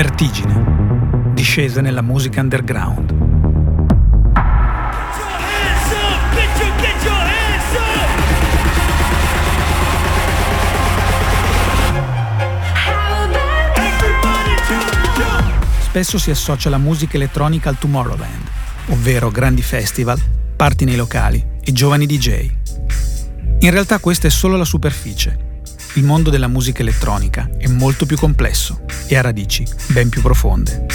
Vertigine. Discese nella musica underground. Spesso si associa la musica elettronica al Tomorrowland, ovvero grandi festival, party nei locali e giovani DJ. In realtà questa è solo la superficie il mondo della musica elettronica è molto più complesso e ha radici ben più profonde.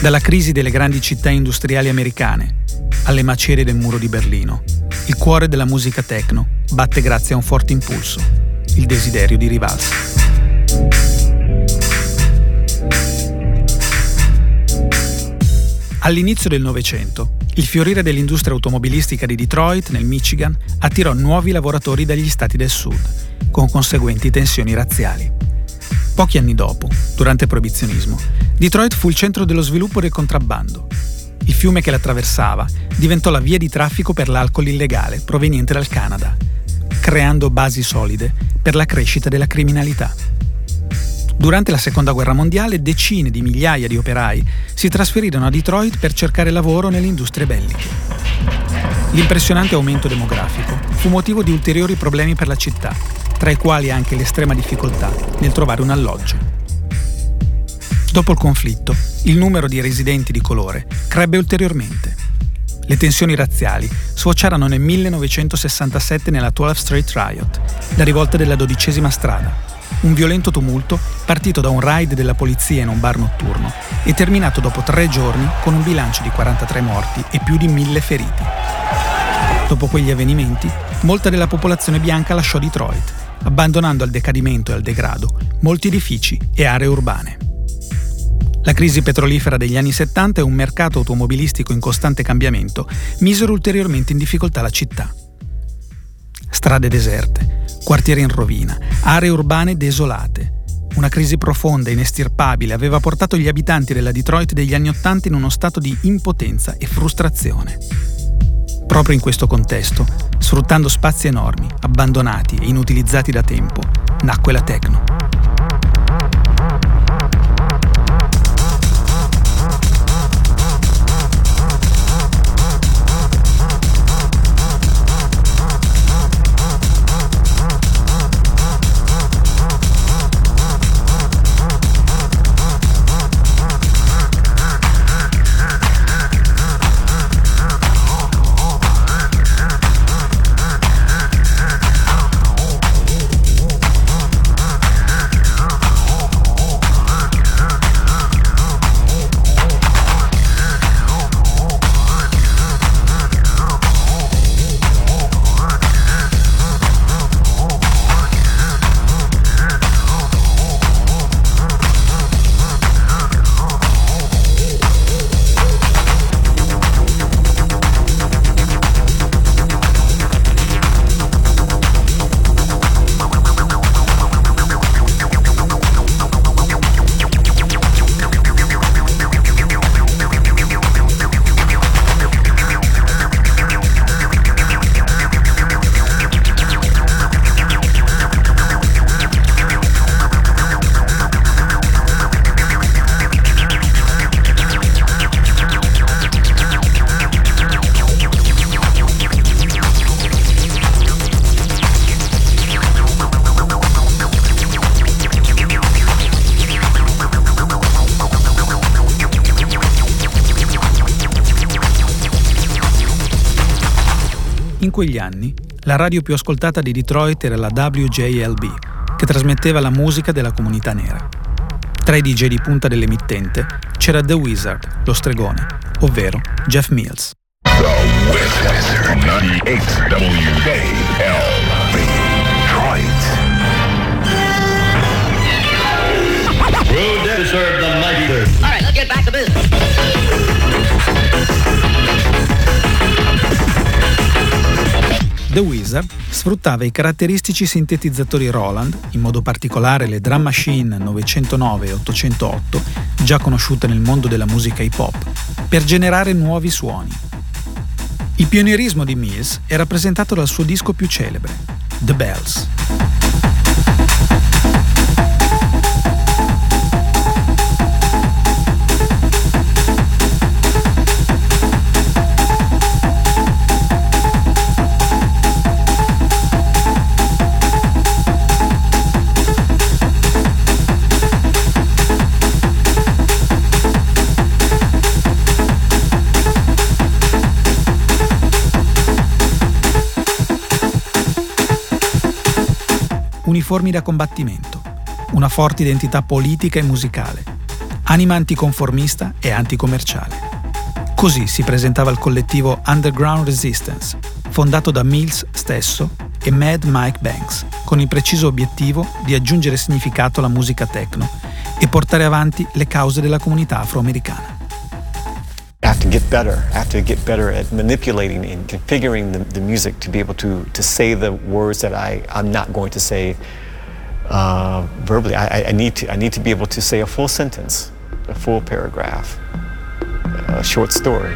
Dalla crisi delle grandi città industriali americane alle macerie del muro di Berlino, il cuore della musica techno batte grazie a un forte impulso, il desiderio di rivalsa. All'inizio del Novecento, il fiorire dell'industria automobilistica di Detroit, nel Michigan, attirò nuovi lavoratori dagli stati del sud con conseguenti tensioni razziali. Pochi anni dopo, durante il proibizionismo, Detroit fu il centro dello sviluppo del contrabbando. Il fiume che l'attraversava diventò la via di traffico per l'alcol illegale proveniente dal Canada, creando basi solide per la crescita della criminalità. Durante la Seconda Guerra Mondiale decine di migliaia di operai si trasferirono a Detroit per cercare lavoro nelle industrie belliche. L'impressionante aumento demografico fu motivo di ulteriori problemi per la città, tra i quali anche l'estrema difficoltà nel trovare un alloggio. Dopo il conflitto, il numero di residenti di colore crebbe ulteriormente. Le tensioni razziali sfociarono nel 1967 nella 12th Street Riot, la rivolta della dodicesima strada, un violento tumulto partito da un raid della polizia in un bar notturno e terminato dopo tre giorni con un bilancio di 43 morti e più di mille feriti. Dopo quegli avvenimenti, molta della popolazione bianca lasciò Detroit abbandonando al decadimento e al degrado molti edifici e aree urbane. La crisi petrolifera degli anni 70 e un mercato automobilistico in costante cambiamento misero ulteriormente in difficoltà la città. Strade deserte, quartieri in rovina, aree urbane desolate. Una crisi profonda e inestirpabile aveva portato gli abitanti della Detroit degli anni 80 in uno stato di impotenza e frustrazione. Proprio in questo contesto, sfruttando spazi enormi, abbandonati e inutilizzati da tempo, nacque la Tecno. Quegli anni, la radio più ascoltata di Detroit era la WJLB, che trasmetteva la musica della comunità nera. Tra i DJ di punta dell'emittente c'era The Wizard, lo stregone, ovvero Jeff Mills. The Wizard, 98 WJLB, Detroit. We'll The Wizard sfruttava i caratteristici sintetizzatori Roland, in modo particolare le Drum Machine 909 e 808, già conosciute nel mondo della musica hip hop, per generare nuovi suoni. Il pionierismo di Mills è rappresentato dal suo disco più celebre, The Bells. Uniformi da combattimento, una forte identità politica e musicale, anima anticonformista e anticommerciale. Così si presentava il collettivo Underground Resistance, fondato da Mills stesso e Mad Mike Banks, con il preciso obiettivo di aggiungere significato alla musica techno e portare avanti le cause della comunità afroamericana. I have to get better. I have to get better at manipulating and configuring the, the music to be able to, to say the words that I, I'm not going to say uh, verbally. I, I, need to, I need to be able to say a full sentence, a full paragraph, a short story.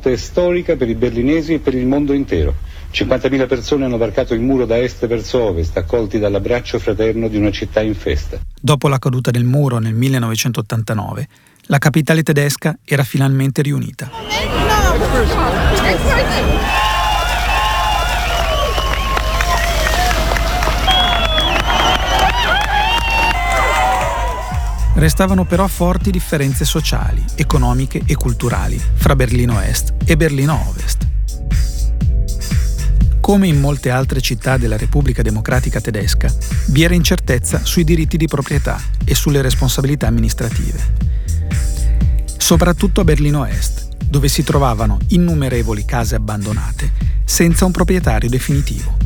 Notte storica per i berlinesi e per il mondo intero. 50.000 persone hanno varcato il muro da est verso ovest, accolti dall'abbraccio fraterno di una città in festa. Dopo la caduta del muro nel 1989, la capitale tedesca era finalmente riunita. Restavano però forti differenze sociali, economiche e culturali fra Berlino Est e Berlino Ovest. Come in molte altre città della Repubblica Democratica Tedesca, vi era incertezza sui diritti di proprietà e sulle responsabilità amministrative. Soprattutto a Berlino Est, dove si trovavano innumerevoli case abbandonate senza un proprietario definitivo.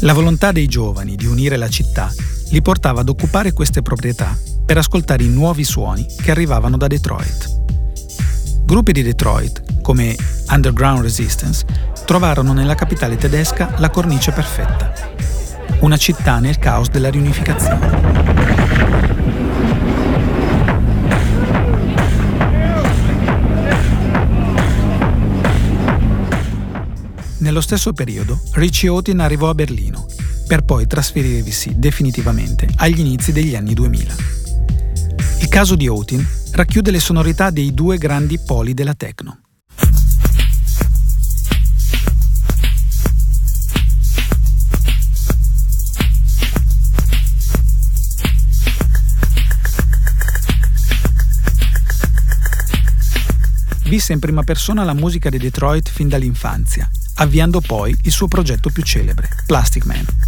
La volontà dei giovani di unire la città li portava ad occupare queste proprietà per ascoltare i nuovi suoni che arrivavano da Detroit. Gruppi di Detroit, come Underground Resistance, trovarono nella capitale tedesca la cornice perfetta, una città nel caos della riunificazione. Nello stesso periodo, Richie Otin arrivò a Berlino, per poi trasferirvisi definitivamente agli inizi degli anni 2000. Il caso di Outin racchiude le sonorità dei due grandi poli della techno. Visse in prima persona la musica di Detroit fin dall'infanzia, avviando poi il suo progetto più celebre, Plastic Man.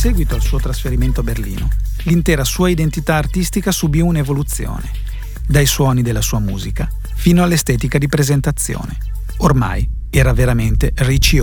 seguito al suo trasferimento a Berlino, l'intera sua identità artistica subì un'evoluzione, dai suoni della sua musica fino all'estetica di presentazione. Ormai era veramente Richie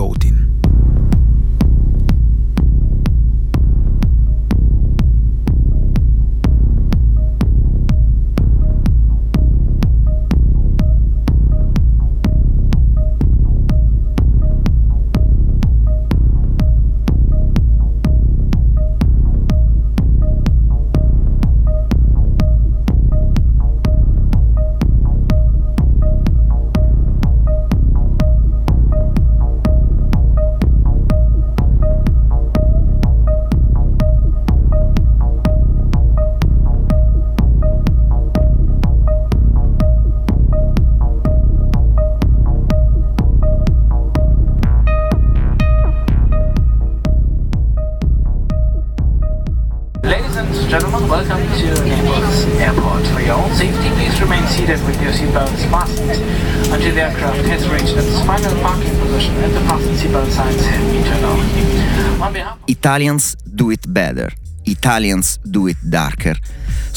Houghton. Italians do it better, Italians do it darker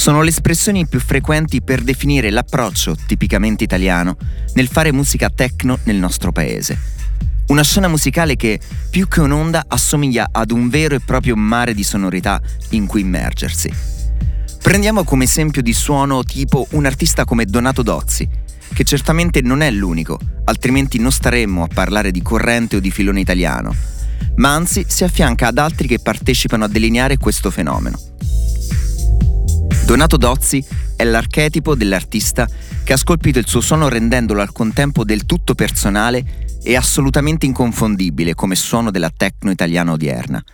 sono le espressioni più frequenti per definire l'approccio tipicamente italiano nel fare musica techno nel nostro paese. Una scena musicale che, più che un'onda, assomiglia ad un vero e proprio mare di sonorità in cui immergersi. Prendiamo come esempio di suono tipo un artista come Donato Dozzi, che certamente non è l'unico, altrimenti non staremmo a parlare di corrente o di filone italiano, ma anzi si affianca ad altri che partecipano a delineare questo fenomeno. Donato Dozzi è l'archetipo dell'artista che ha scolpito il suo suono rendendolo al contempo del tutto personale e assolutamente inconfondibile come suono della techno italiana odierna.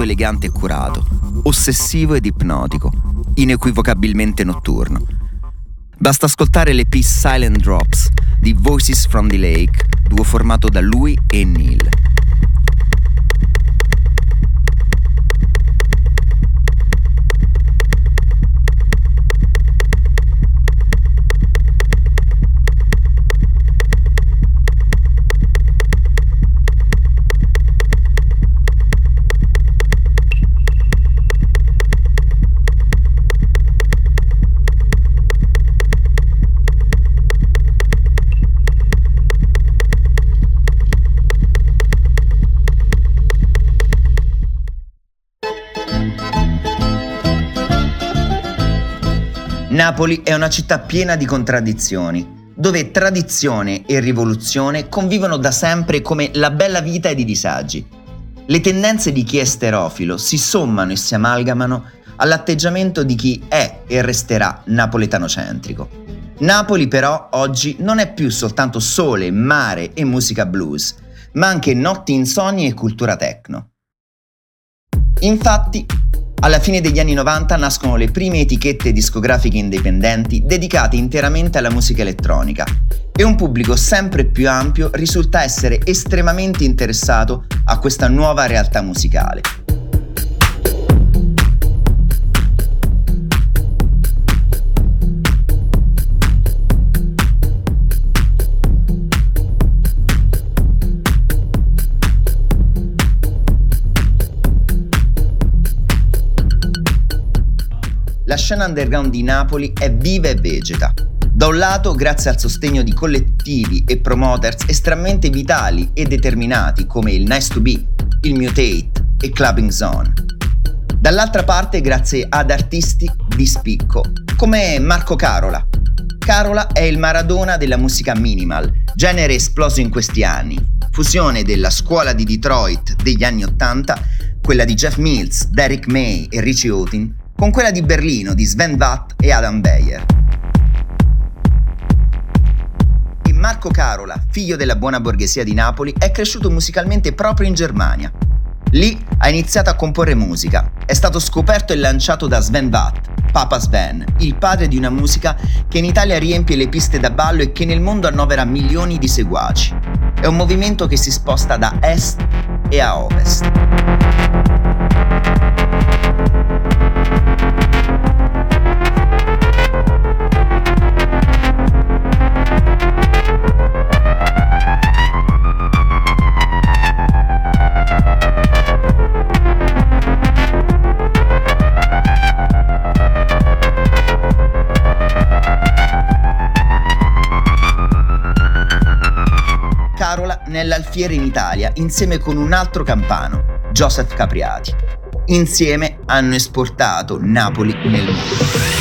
Molto elegante e curato, ossessivo ed ipnotico, inequivocabilmente notturno. Basta ascoltare l'EP Silent Drops di Voices from the Lake, duo formato da lui e Neil. Napoli è una città piena di contraddizioni, dove tradizione e rivoluzione convivono da sempre come la bella vita ed i disagi. Le tendenze di chi è sterofilo si sommano e si amalgamano all'atteggiamento di chi è e resterà napoletano-centrico. Napoli però oggi non è più soltanto sole, mare e musica blues, ma anche notti insonni e cultura techno. Infatti, alla fine degli anni 90 nascono le prime etichette discografiche indipendenti dedicate interamente alla musica elettronica e un pubblico sempre più ampio risulta essere estremamente interessato a questa nuova realtà musicale. Scena underground di Napoli è viva e vegeta. Da un lato, grazie al sostegno di collettivi e promoters estremamente vitali e determinati come il Nice to Be, il Mutate e Clubbing Zone. Dall'altra parte, grazie ad artisti di spicco come Marco Carola. Carola è il Maradona della musica minimal genere esploso in questi anni, fusione della scuola di Detroit degli anni 80, quella di Jeff Mills, Derek May e Richie Houghton, con quella di Berlino di Sven Watt e Adam Beyer. E Marco Carola, figlio della buona borghesia di Napoli, è cresciuto musicalmente proprio in Germania. Lì ha iniziato a comporre musica. È stato scoperto e lanciato da Sven Watt, Papa Sven, il padre di una musica che in Italia riempie le piste da ballo e che nel mondo annovera milioni di seguaci. È un movimento che si sposta da est e a ovest. nell'Alfiere in Italia insieme con un altro campano, Joseph Capriati. Insieme hanno esportato Napoli nel mondo.